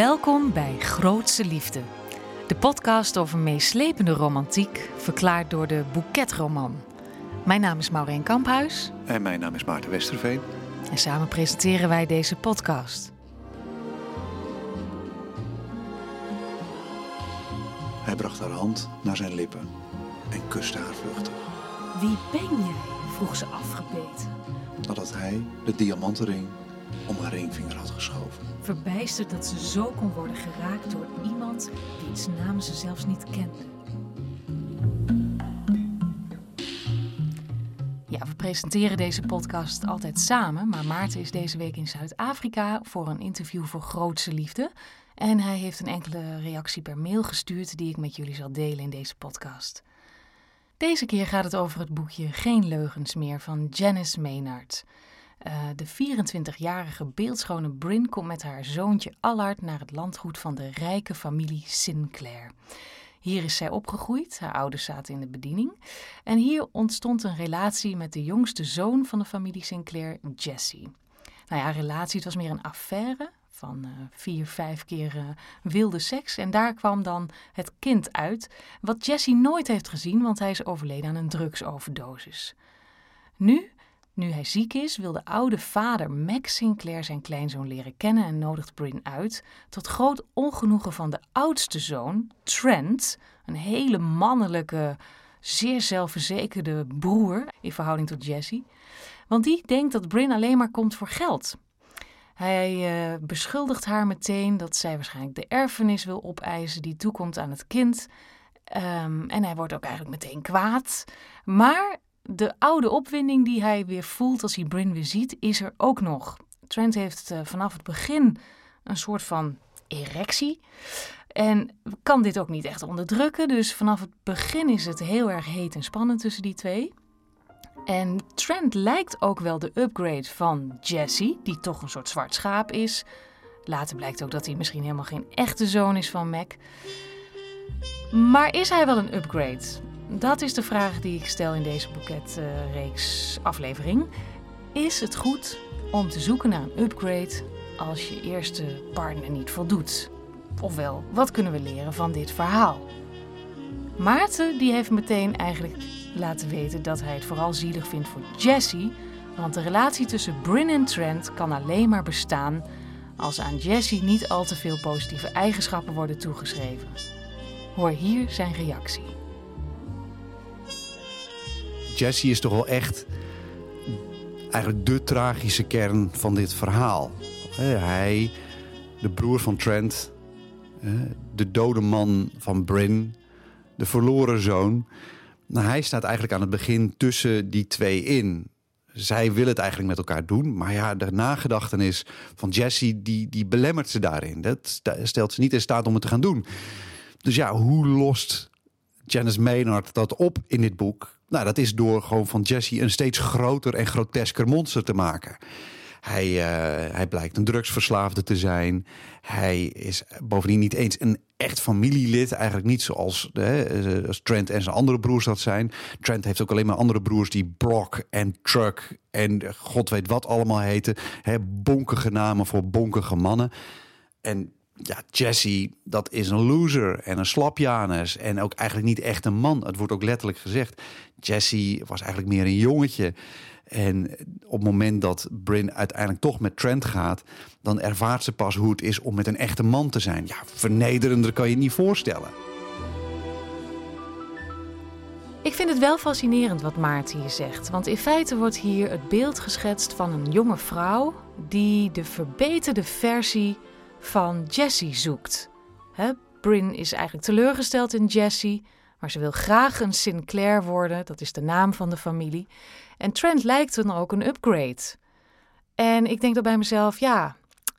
Welkom bij Grootse Liefde. De podcast over meeslepende romantiek, verklaard door de boeketroman. Mijn naam is Maureen Kamphuis. En mijn naam is Maarten Westerveen. En samen presenteren wij deze podcast. Hij bracht haar hand naar zijn lippen en kuste haar vluchtig. Wie ben jij? vroeg ze afgebeten. Nadat hij de diamantenring om haar ringvinger had geschoven. Verbijsterd dat ze zo kon worden geraakt door iemand wiens naam ze zelfs niet kende. Ja, we presenteren deze podcast altijd samen, maar Maarten is deze week in Zuid-Afrika voor een interview voor Grootse Liefde. En hij heeft een enkele reactie per mail gestuurd die ik met jullie zal delen in deze podcast. Deze keer gaat het over het boekje Geen leugens meer van Janice Maynard. Uh, de 24-jarige beeldschone Bryn komt met haar zoontje Allard naar het landgoed van de rijke familie Sinclair. Hier is zij opgegroeid, haar ouders zaten in de bediening. En hier ontstond een relatie met de jongste zoon van de familie Sinclair, Jesse. Nou ja, relatie, het was meer een affaire van uh, vier, vijf keer uh, wilde seks. En daar kwam dan het kind uit, wat Jesse nooit heeft gezien, want hij is overleden aan een drugsoverdosis. Nu nu hij ziek is, wil de oude vader Max Sinclair zijn kleinzoon leren kennen en nodigt Bryn uit, tot groot ongenoegen van de oudste zoon, Trent, een hele mannelijke, zeer zelfverzekerde broer in verhouding tot Jesse. Want die denkt dat Bryn alleen maar komt voor geld. Hij uh, beschuldigt haar meteen dat zij waarschijnlijk de erfenis wil opeisen die toekomt aan het kind. Um, en hij wordt ook eigenlijk meteen kwaad. Maar de oude opwinding die hij weer voelt als hij Bryn weer ziet, is er ook nog. Trent heeft uh, vanaf het begin een soort van erectie. En kan dit ook niet echt onderdrukken. Dus vanaf het begin is het heel erg heet en spannend tussen die twee. En Trent lijkt ook wel de upgrade van Jesse, die toch een soort zwart schaap is. Later blijkt ook dat hij misschien helemaal geen echte zoon is van Mac. Maar is hij wel een upgrade? Dat is de vraag die ik stel in deze boeketreeks uh, aflevering. Is het goed om te zoeken naar een upgrade als je eerste partner niet voldoet? Ofwel, wat kunnen we leren van dit verhaal? Maarten die heeft meteen eigenlijk laten weten dat hij het vooral zielig vindt voor Jesse, want de relatie tussen Bryn en Trent kan alleen maar bestaan als aan Jesse niet al te veel positieve eigenschappen worden toegeschreven. Hoor hier zijn reactie. Jesse is toch wel echt eigenlijk de tragische kern van dit verhaal. Hij, de broer van Trent, de dode man van Bryn, de verloren zoon. Nou, hij staat eigenlijk aan het begin tussen die twee in. Zij willen het eigenlijk met elkaar doen, maar ja, de nagedachtenis van Jesse die, die belemmert ze daarin. Dat stelt ze niet in staat om het te gaan doen. Dus ja, hoe lost Janice Maynard dat op in dit boek? Nou, dat is door gewoon van Jesse een steeds groter en grotesker monster te maken. Hij, uh, hij blijkt een drugsverslaafde te zijn. Hij is bovendien niet eens een echt familielid. Eigenlijk niet zoals hè, als Trent en zijn andere broers dat zijn. Trent heeft ook alleen maar andere broers die Brock en Truck en god weet wat allemaal heten. Hè, bonkige namen voor bonkige mannen. En ja, Jesse, dat is een loser en een slapjanus. En ook eigenlijk niet echt een man. Het wordt ook letterlijk gezegd. Jesse was eigenlijk meer een jongetje. En op het moment dat Bryn uiteindelijk toch met Trent gaat... dan ervaart ze pas hoe het is om met een echte man te zijn. Ja, vernederender kan je niet voorstellen. Ik vind het wel fascinerend wat Maarten hier zegt. Want in feite wordt hier het beeld geschetst van een jonge vrouw... die de verbeterde versie van Jessie zoekt. Bryn is eigenlijk teleurgesteld in Jessie, maar ze wil graag een Sinclair worden, dat is de naam van de familie. En Trent lijkt dan ook een upgrade. En ik denk dan bij mezelf, ja,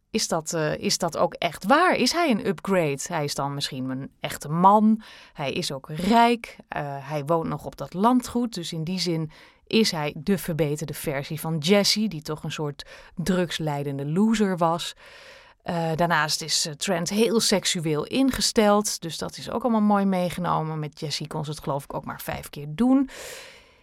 is dat, uh, is dat ook echt waar? Is hij een upgrade? Hij is dan misschien een echte man. Hij is ook rijk. Uh, hij woont nog op dat landgoed. Dus in die zin is hij de verbeterde versie van Jesse, die toch een soort drugsleidende loser was. Uh, daarnaast is uh, Trent heel seksueel ingesteld. Dus dat is ook allemaal mooi meegenomen. Met Jessie kon ze het geloof ik ook maar vijf keer doen.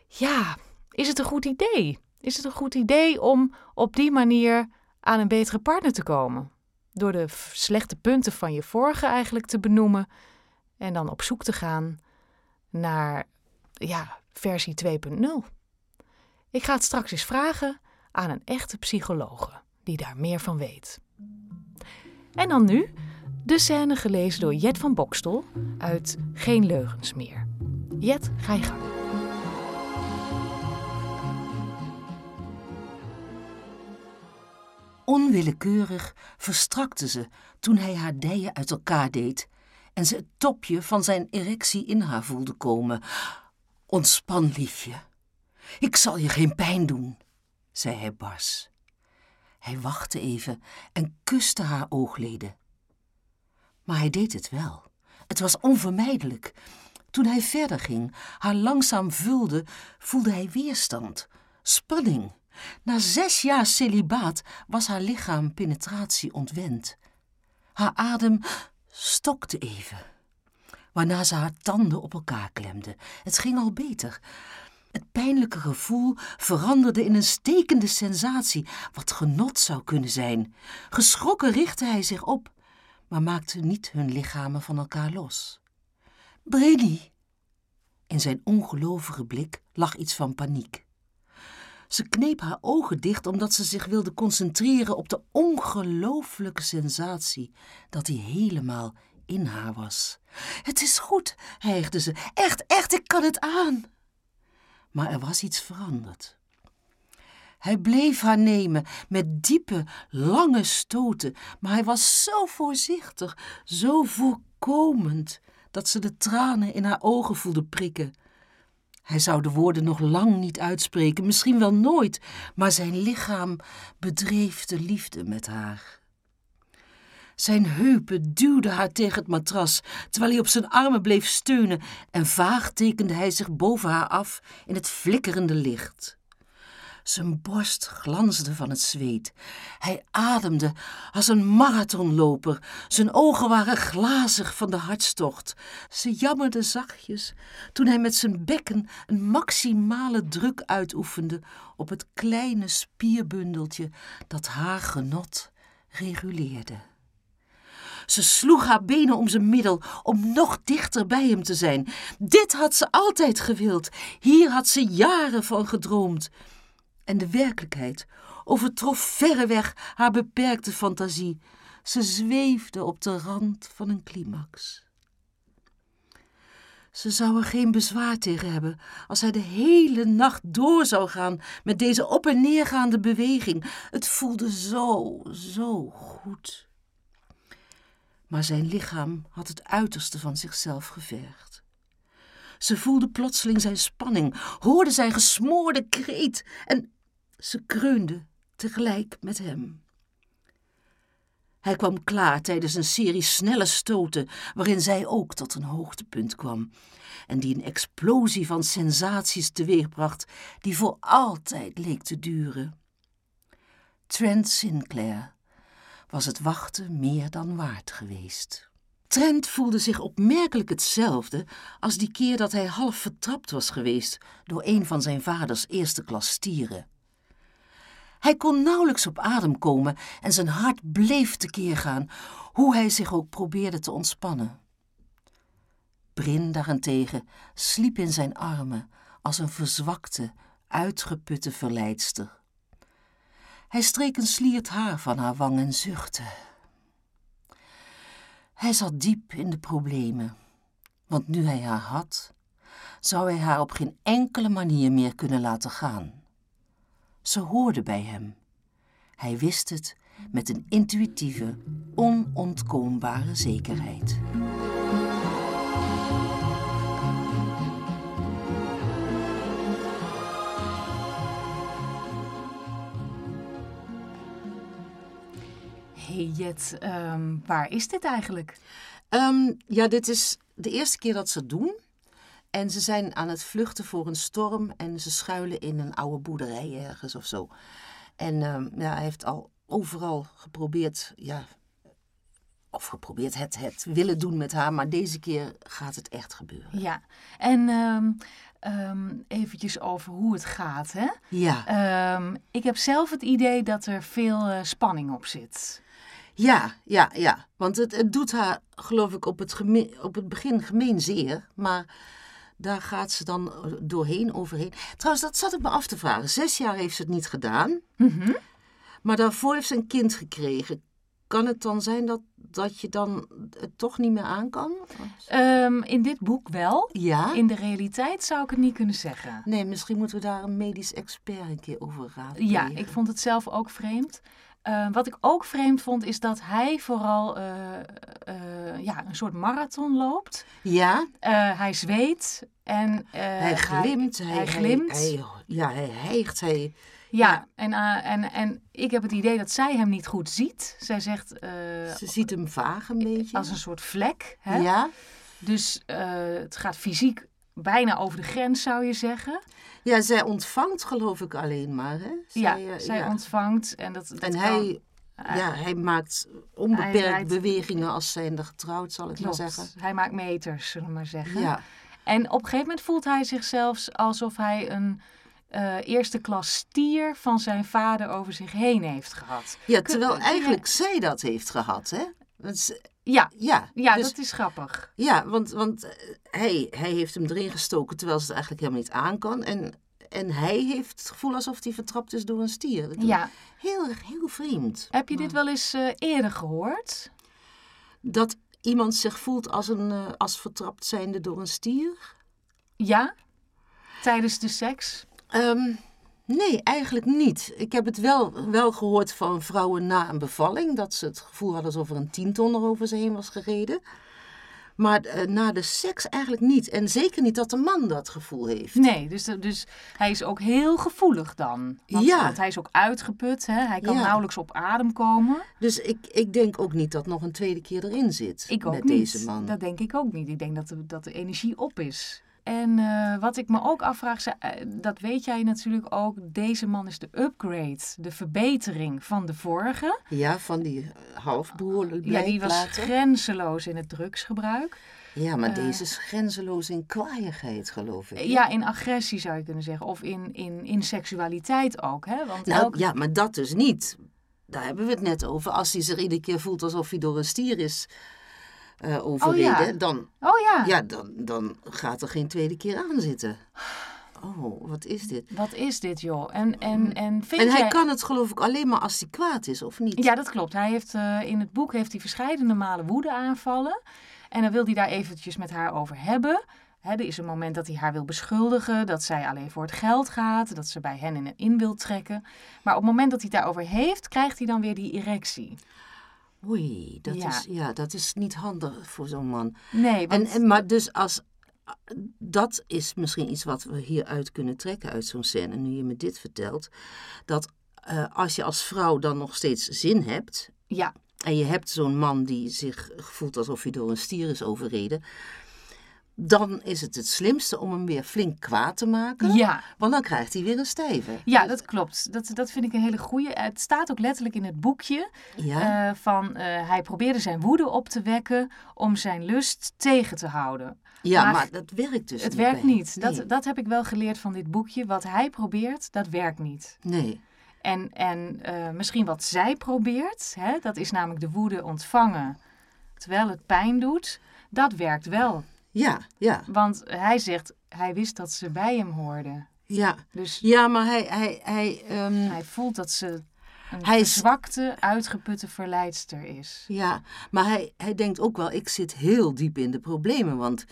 Ja, is het een goed idee? Is het een goed idee om op die manier aan een betere partner te komen? door de slechte punten van je vorige eigenlijk te benoemen en dan op zoek te gaan naar ja, versie 2.0. Ik ga het straks eens vragen aan een echte psychologe die daar meer van weet. En dan nu de scène gelezen door Jet van Bokstel uit Geen Leugens meer. Jet, ga je gang. Onwillekeurig verstrakte ze toen hij haar dijen uit elkaar deed en ze het topje van zijn erectie in haar voelde komen. Ontspan, liefje. Ik zal je geen pijn doen, zei hij bars. Hij wachtte even en kuste haar oogleden. Maar hij deed het wel. Het was onvermijdelijk. Toen hij verder ging, haar langzaam vulde, voelde hij weerstand, spanning. Na zes jaar celibaat was haar lichaam penetratie ontwend. Haar adem stokte even, waarna ze haar tanden op elkaar klemde. Het ging al beter. Het pijnlijke gevoel veranderde in een stekende sensatie, wat genot zou kunnen zijn. Geschrokken richtte hij zich op, maar maakte niet hun lichamen van elkaar los. Brady! In zijn ongelovige blik lag iets van paniek. Ze kneep haar ogen dicht omdat ze zich wilde concentreren op de ongelooflijke sensatie dat hij helemaal in haar was. Het is goed, hijgde ze. Echt, echt, ik kan het aan. Maar er was iets veranderd. Hij bleef haar nemen met diepe, lange stoten, maar hij was zo voorzichtig, zo voorkomend, dat ze de tranen in haar ogen voelde prikken. Hij zou de woorden nog lang niet uitspreken, misschien wel nooit, maar zijn lichaam bedreef de liefde met haar. Zijn heupen duwden haar tegen het matras, terwijl hij op zijn armen bleef steunen en vaag tekende hij zich boven haar af in het flikkerende licht. Zijn borst glansde van het zweet. Hij ademde als een marathonloper. Zijn ogen waren glazig van de hartstocht. Ze jammerde zachtjes toen hij met zijn bekken een maximale druk uitoefende op het kleine spierbundeltje dat haar genot reguleerde. Ze sloeg haar benen om zijn middel om nog dichter bij hem te zijn. Dit had ze altijd gewild. Hier had ze jaren van gedroomd en de werkelijkheid overtrof verreweg haar beperkte fantasie. Ze zweefde op de rand van een climax. Ze zou er geen bezwaar tegen hebben als hij de hele nacht door zou gaan met deze op en neergaande beweging. Het voelde zo, zo goed. Maar zijn lichaam had het uiterste van zichzelf gevergd. Ze voelde plotseling zijn spanning, hoorde zijn gesmoorde kreet en ze kreunde tegelijk met hem. Hij kwam klaar tijdens een serie snelle stoten, waarin zij ook tot een hoogtepunt kwam, en die een explosie van sensaties teweegbracht, die voor altijd leek te duren. Trent Sinclair was het wachten meer dan waard geweest. Trent voelde zich opmerkelijk hetzelfde als die keer dat hij half vertrapt was geweest door een van zijn vaders eerste klas stieren. Hij kon nauwelijks op adem komen en zijn hart bleef tekeer gaan, hoe hij zich ook probeerde te ontspannen. Brin daarentegen sliep in zijn armen als een verzwakte, uitgeputte verleidster. Hij streek een sliert haar van haar wang en zuchtte. Hij zat diep in de problemen, want nu hij haar had, zou hij haar op geen enkele manier meer kunnen laten gaan. Ze hoorde bij hem. Hij wist het met een intuïtieve, onontkoombare zekerheid. Hey Jet, ehm, waar is dit eigenlijk? Um, ja, dit is de eerste keer dat ze het doen. En ze zijn aan het vluchten voor een storm en ze schuilen in een oude boerderij ergens of zo. En uh, ja, hij heeft al overal geprobeerd, ja, of geprobeerd het, het willen doen met haar, maar deze keer gaat het echt gebeuren. Ja, en um, um, eventjes over hoe het gaat, hè? Ja. ik heb zelf het idee dat er veel uh, spanning op zit. Ja, ja, ja. Want het, het doet haar, geloof ik, op het, geme- op het begin gemeen zeer. Maar daar gaat ze dan eh, doorheen, overheen. Trouwens, dat zat ik me af te vragen. Zes jaar heeft ze het niet gedaan. Mhm. Maar daarvoor heeft ze een kind gekregen. Kan het dan zijn dat, dat je dan het toch niet meer aan kan? Ehm, in dit boek wel. Ja? In de realiteit zou ik het niet kunnen zeggen. Nee, misschien moeten we daar een medisch expert een keer over raadplegen. Ja, ik vond het zelf ook vreemd. Eh, wat ik ook vreemd vond, is dat hij vooral eh, eh, ja, een soort marathon loopt. Ja, hij zweet en hij glimt. Hij, Hij, glimt. hij- ja, hij hijgt. Hij, ja, En, en, en ik heb het idee dat zij hem niet goed ziet. Zij zegt ze ziet hem vaag een beetje. als een soort vlek. Hè? Ja, Dus het gaat fysiek bijna over de grens, zou je zeggen. ja, zij ontvangt geloof ik alleen maar. Hè? Zij, ja, eh, zij ja. ontvangt. En, dat, dat En kan- hij, ja, hij maakt onbeperkt Hij rijdt- bewegingen als zijnde getrouwd, zal ik klopt. maar zeggen. Hij maakt meters, zullen we maar zeggen. Ja, En op een gegeven moment voelt hij zich zelfs alsof hij een eh, eerste klas stier van zijn vader over zich heen heeft gehad. ja, terwijl eigenlijk zij dat heeft gehad. Hè? Want Ja, ja, ja dus- dat is grappig. Ja, want, want eh, hij, hij heeft hem erin gestoken terwijl ze het eigenlijk helemaal niet aan kan. En, en hij heeft het gevoel alsof hij vertrapt is door een stier. Dat Ja. Heel, heel vreemd. Heb je dit wel eens eh, eerder gehoord? Dat iemand zich voelt als, een, eh, als vertrapt zijnde door een stier? Ja? Tijdens de seks? Ehm, nee, eigenlijk niet. Ik heb het wel, wel gehoord van vrouwen na een bevalling. Dat ze het gevoel hadden alsof er een tientonner over ze heen was gereden. Maar eh, na de seks eigenlijk niet. En zeker niet dat de man dat gevoel heeft. Nee, dus, dus hij is ook heel gevoelig dan. Want, Ja. want hij is ook uitgeput, hè? hij kan Ja. nauwelijks op adem komen. Dus ik, ik denk ook niet dat nog een tweede keer erin zit. Ik ook met niet. deze man. Dat denk ik ook niet. Ik denk dat de, dat de energie op is. En eh, wat ik me ook afvraag, ze- eh, dat weet jij natuurlijk ook. Deze man is de upgrade, de verbetering van de vorige. Ja, van die eh, halfbroer Ja, die was grenzeloos in het drugsgebruik. Ja, maar deze is grenzeloos in kwaaiigheid, geloof ik. Ja, in agressie zou je kunnen zeggen. Of in, in, in seksualiteit ook. Hè? Want Nou, elk- ja, maar dat dus niet. Daar hebben we het net over. Als hij zich iedere keer voelt alsof hij door een stier is eh overreden, dan, Oh ja. ja, dan, dan gaat er geen tweede keer aan zitten. Oh, wat is dit? Wat is dit, joh? En, en, en vind En hij jij... kan het geloof ik alleen maar als hij kwaad is, of niet? Ja, dat klopt. Hij heeft, eh, in het boek heeft hij verschillende malen woede aanvallen. En dan wil hij daar eventjes met haar over hebben. Hè, er is een moment dat hij haar wil beschuldigen, dat zij alleen voor het geld gaat, dat ze bij hen in, in wil trekken. Maar op het moment dat hij het daarover heeft, krijgt hij dan weer die erectie. Oei, dat, Ja. Is, ja, dat is niet handig voor zo'n man. Nee, En, want... en, maar dus als. Dat is misschien iets wat we hieruit kunnen trekken uit zo'n scène, nu je me dit vertelt. Dat eh, als je als vrouw dan nog steeds zin hebt. ja, en je hebt zo'n man die zich voelt alsof hij door een stier is overreden. Dan is het het slimste om hem weer flink kwaad te maken. ja, Want dan krijgt hij weer een stijve. ja, dat klopt. Dat, dat vind ik een hele goeie. Het staat ook letterlijk in het boekje. Ja, eh, van eh, hij probeerde zijn woede op te wekken om zijn lust tegen te houden. ja maar maar, dat werkt dus het niet werkt bij- niet. Dat, Nee. dat heb ik wel geleerd van dit boekje. Wat hij probeert, dat werkt niet. nee. En, en eh, misschien wat zij probeert, hè, dat is namelijk de woede ontvangen terwijl het pijn doet, dat werkt wel. Ja, ja, Want hij zegt, hij wist dat ze bij hem hoorden. ja. Dus Ja, maar hij, hij, hij, ehm, hij voelt dat ze een Hij is- verzwakte, uitgeputte verleidster is. ja, maar hij, hij denkt ook wel, ik zit heel diep in de problemen, want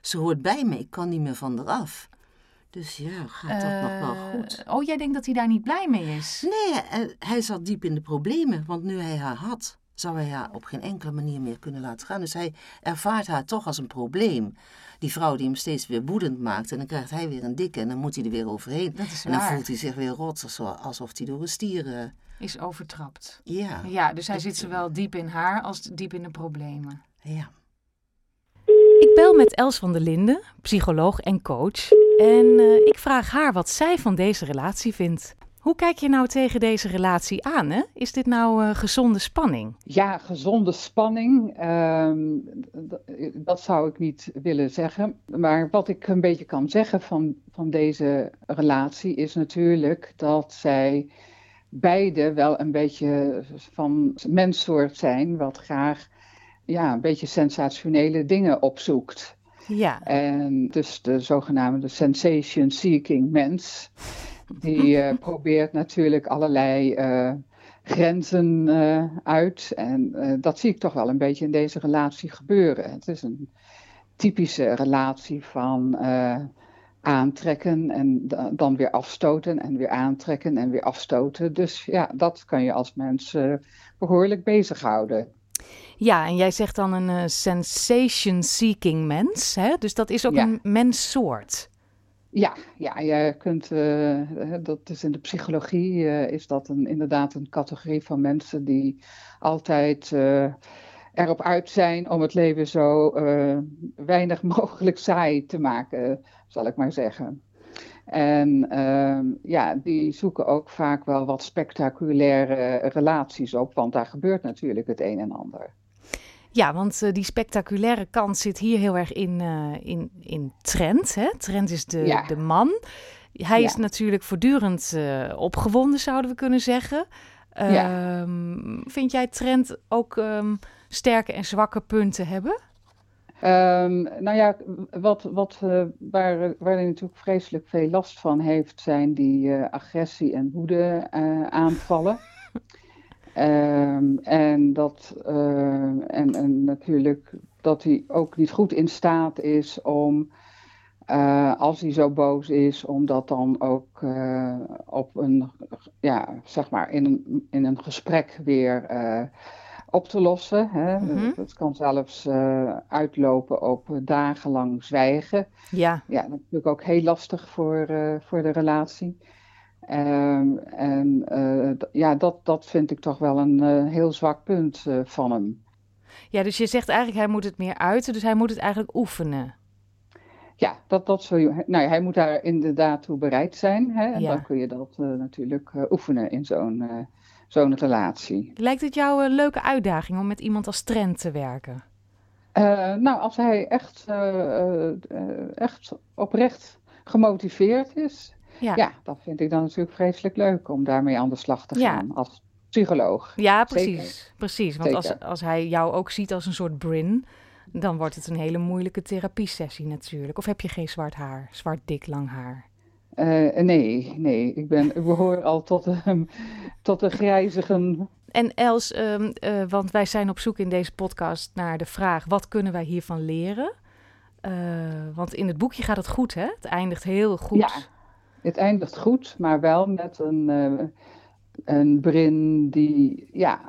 ze hoort bij me, ik kan niet meer van eraf. Dus ja, gaat dat nog wel Eh, goed? Oh, jij denkt dat hij daar niet blij mee is? Nee, hij, hij zat diep in de problemen, want nu hij haar had, zou hij haar op geen enkele manier meer kunnen laten gaan. Dus hij ervaart haar toch als een probleem. Die vrouw die hem steeds weer woedend maakt en dan krijgt hij weer een dikke en dan moet hij er weer overheen. Dat is en dan waar. voelt hij zich weer rot, alsof, alsof hij door een stier... eh, Is overtrapt. ja, Ja, dus hij zit zowel diep in haar als diep in de problemen. ja. Ik bel met Els van der Linden, psycholoog en coach. En eh, ik vraag haar wat zij van deze relatie vindt. Hoe kijk je nou tegen deze relatie aan? Hè? Is dit nou eh, gezonde spanning? Ja, gezonde spanning, ehm, dat zou ik niet willen zeggen. Maar wat ik een beetje kan zeggen van, van deze relatie is natuurlijk dat zij beide wel een beetje van menssoort zijn, wat graag ja, een beetje sensationele dingen opzoekt. Ja. En dus de zogenaamde sensation-seeking mens, die uh, probeert natuurlijk allerlei uh, grenzen uh, uit. En dat zie ik toch wel een beetje in deze relatie gebeuren. Het is een typische relatie van aantrekken en dan weer afstoten en weer aantrekken en weer afstoten. Dus ja, dat kan je als mens behoorlijk bezighouden. Ja, en jij zegt dan een sensation-seeking mens. Hè? Dus dat is ook een menssoort. Ja, ja, je kunt, uh, dat is in de psychologie, uh, is dat een, inderdaad een categorie van mensen die altijd erop uit zijn om het leven zo weinig mogelijk saai te maken, zal ik maar zeggen. En uh, ja, die zoeken ook vaak wel wat spectaculaire relaties op, want daar gebeurt natuurlijk het een en ander. Ja, want uh, die spectaculaire kant zit hier heel erg in, uh, in, in Trent. Hè? Trent is de, ja. de man. Hij ja. is natuurlijk voortdurend uh, opgewonden, zouden we kunnen zeggen. Ja. Um, vind jij Trent ook um, sterke en zwakke punten hebben? Um, nou ja, wat, wat, waar, waar hij natuurlijk vreselijk veel last van heeft, zijn die agressie- en woede-aanvallen. um, en, dat, uh, en, en natuurlijk dat hij ook niet goed in staat is om, als hij zo boos is, om dat dan ook op een, ja, zeg maar, in een, in een gesprek weer op te lossen. Hè. Mm-hmm. Het kan zelfs uitlopen op dagenlang zwijgen. Ja. Ja, natuurlijk ook heel lastig voor, voor de relatie. Um, en uh, ja, dat, dat vind ik toch wel een heel zwak punt van hem. Ja, dus je zegt eigenlijk hij moet het meer uiten, dus hij moet het eigenlijk oefenen. Ja, dat, dat je, nou, hij moet daar inderdaad toe bereid zijn. Hè, en ja. dan kun je dat natuurlijk oefenen in zo'n zo'n relatie. Lijkt het jou een leuke uitdaging om met iemand als Trent te werken? Nou, als hij echt, echt oprecht gemotiveerd is, ja. ja, dat vind ik dan natuurlijk vreselijk leuk om daarmee aan de slag te gaan ja. als psycholoog. Ja, precies. Zeker. precies. Want als, als hij jou ook ziet als een soort Brin, dan wordt het een hele moeilijke therapiesessie natuurlijk. Of heb je geen zwart haar, zwart dik lang haar? Uh, nee, nee. Ik, ben, ik behoor al tot, um, tot de grijzigen. En Els, um, uh, want wij zijn op zoek in deze podcast naar de vraag: wat kunnen wij hiervan leren? Uh, want in het boekje gaat het goed, hè? Het eindigt heel goed. Ja, het eindigt goed, maar wel met een, een Brin die ja,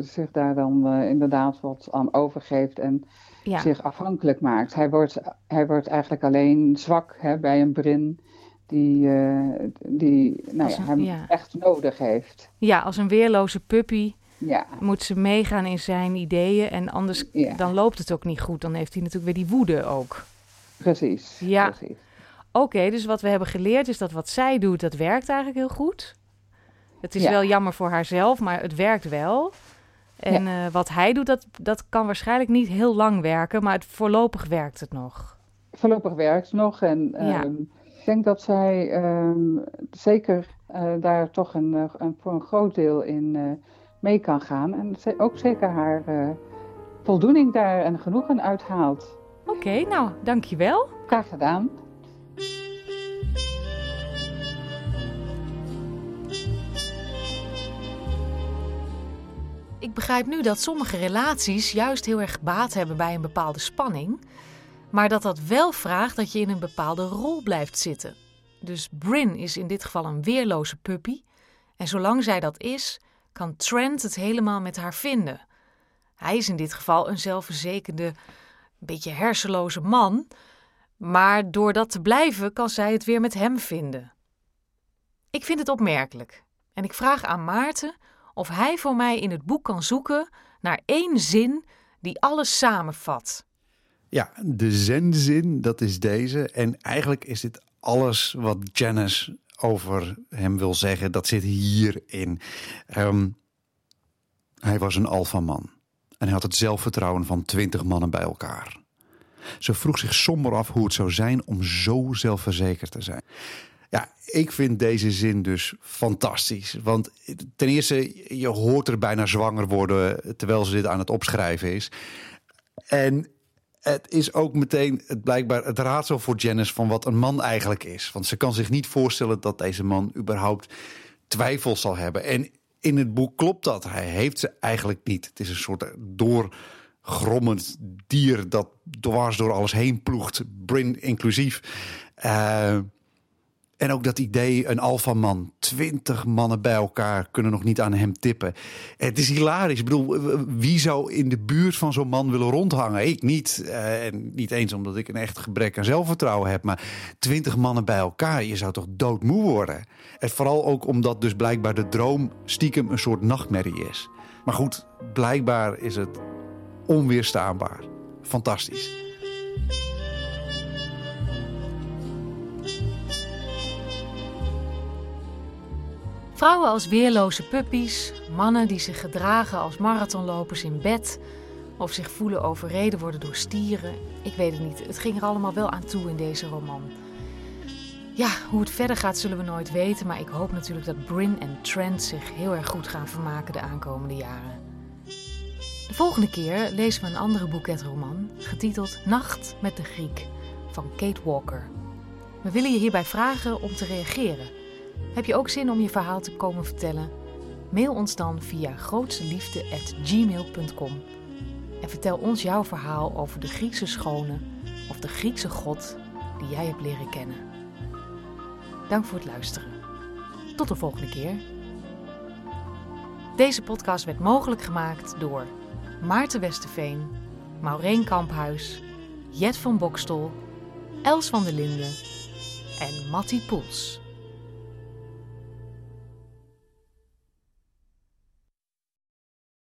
zich daar dan inderdaad wat aan overgeeft en ja. zich afhankelijk maakt. Hij wordt, hij wordt eigenlijk alleen zwak hè, bij een Brin die, uh, die nou ja, een, hem ja. echt nodig heeft. Ja, als een weerloze puppy ja. moet ze meegaan in zijn ideeën. En anders dan loopt het ook niet goed. Dan heeft hij natuurlijk weer die woede ook. Precies. Ja. Precies. Oké, okay, dus wat we hebben geleerd is dat wat zij doet, dat werkt eigenlijk heel goed. Het is wel jammer voor haarzelf, maar het werkt wel. En uh, wat hij doet, dat, dat kan waarschijnlijk niet heel lang werken, maar het, voorlopig werkt het nog. Voorlopig werkt het nog en... Um, ik denk dat zij um, zeker uh, daar toch een, uh, een, voor een groot deel in uh, mee kan gaan. En ze ook zeker haar voldoening daar en genoegen uithaalt. Oké, okay, nou, dankjewel. Graag gedaan. Ik begrijp nu dat sommige relaties juist heel erg baat hebben bij een bepaalde spanning maar dat dat wel vraagt dat je in een bepaalde rol blijft zitten. Dus Bryn is in dit geval een weerloze puppy, en zolang zij dat is, kan Trent het helemaal met haar vinden. Hij is in dit geval een zelfverzekerde, beetje hersenloze man, maar door dat te blijven kan zij het weer met hem vinden. Ik vind het opmerkelijk en ik vraag aan Maarten of hij voor mij in het boek kan zoeken naar één zin die alles samenvat. Ja, de zenzin, dat is deze. En eigenlijk is dit alles wat Janice over hem wil zeggen, dat zit hierin. Um, hij was een alfaman. En hij had het zelfvertrouwen van twintig mannen bij elkaar. Ze vroeg zich somber af hoe het zou zijn om zo zelfverzekerd te zijn. Ja, ik vind deze zin dus fantastisch. Want ten eerste, je hoort er bijna zwanger worden terwijl ze dit aan het opschrijven is. En het is ook meteen het, blijkbaar het raadsel voor Janice van wat een man eigenlijk is. Want ze kan zich niet voorstellen dat deze man überhaupt twijfels zal hebben. En in het boek klopt dat. Hij heeft ze eigenlijk niet. Het is een soort doorgrommend dier dat dwars door alles heen ploegt, Brin inclusief. Uh, en ook dat idee, een alfaman, twintig mannen bij elkaar kunnen nog niet aan hem tippen. Het is hilarisch. Ik bedoel, wie zou in de buurt van zo'n man willen rondhangen? Ik niet. Uh, en niet eens omdat ik een echt gebrek aan zelfvertrouwen heb. Maar twintig mannen bij elkaar, je zou toch doodmoe worden? En vooral ook omdat dus blijkbaar de droom stiekem een soort nachtmerrie is. Maar goed, blijkbaar is het onweerstaanbaar. Fantastisch. Vrouwen als weerloze puppies, mannen die zich gedragen als marathonlopers in bed of zich voelen overreden worden door stieren. Ik weet het niet. Het ging er allemaal wel aan toe in deze roman. Ja, hoe het verder gaat zullen we nooit weten, maar ik hoop natuurlijk dat Bryn en Trent zich heel erg goed gaan vermaken de aankomende jaren. De volgende keer lezen we een andere boeketroman, getiteld Nacht met de Griek van Kate Walker. We willen je hierbij vragen om te reageren. Heb je ook zin om je verhaal te komen vertellen? Mail ons dan via grootseliefde.gmail.com en vertel ons jouw verhaal over de Griekse schone of de Griekse god die jij hebt leren kennen. Dank voor het luisteren. Tot de volgende keer. Deze podcast werd mogelijk gemaakt door Maarten Westerveen, Maureen Kamphuis, Jet van Bokstol, Els van der Linden en Mattie Poels.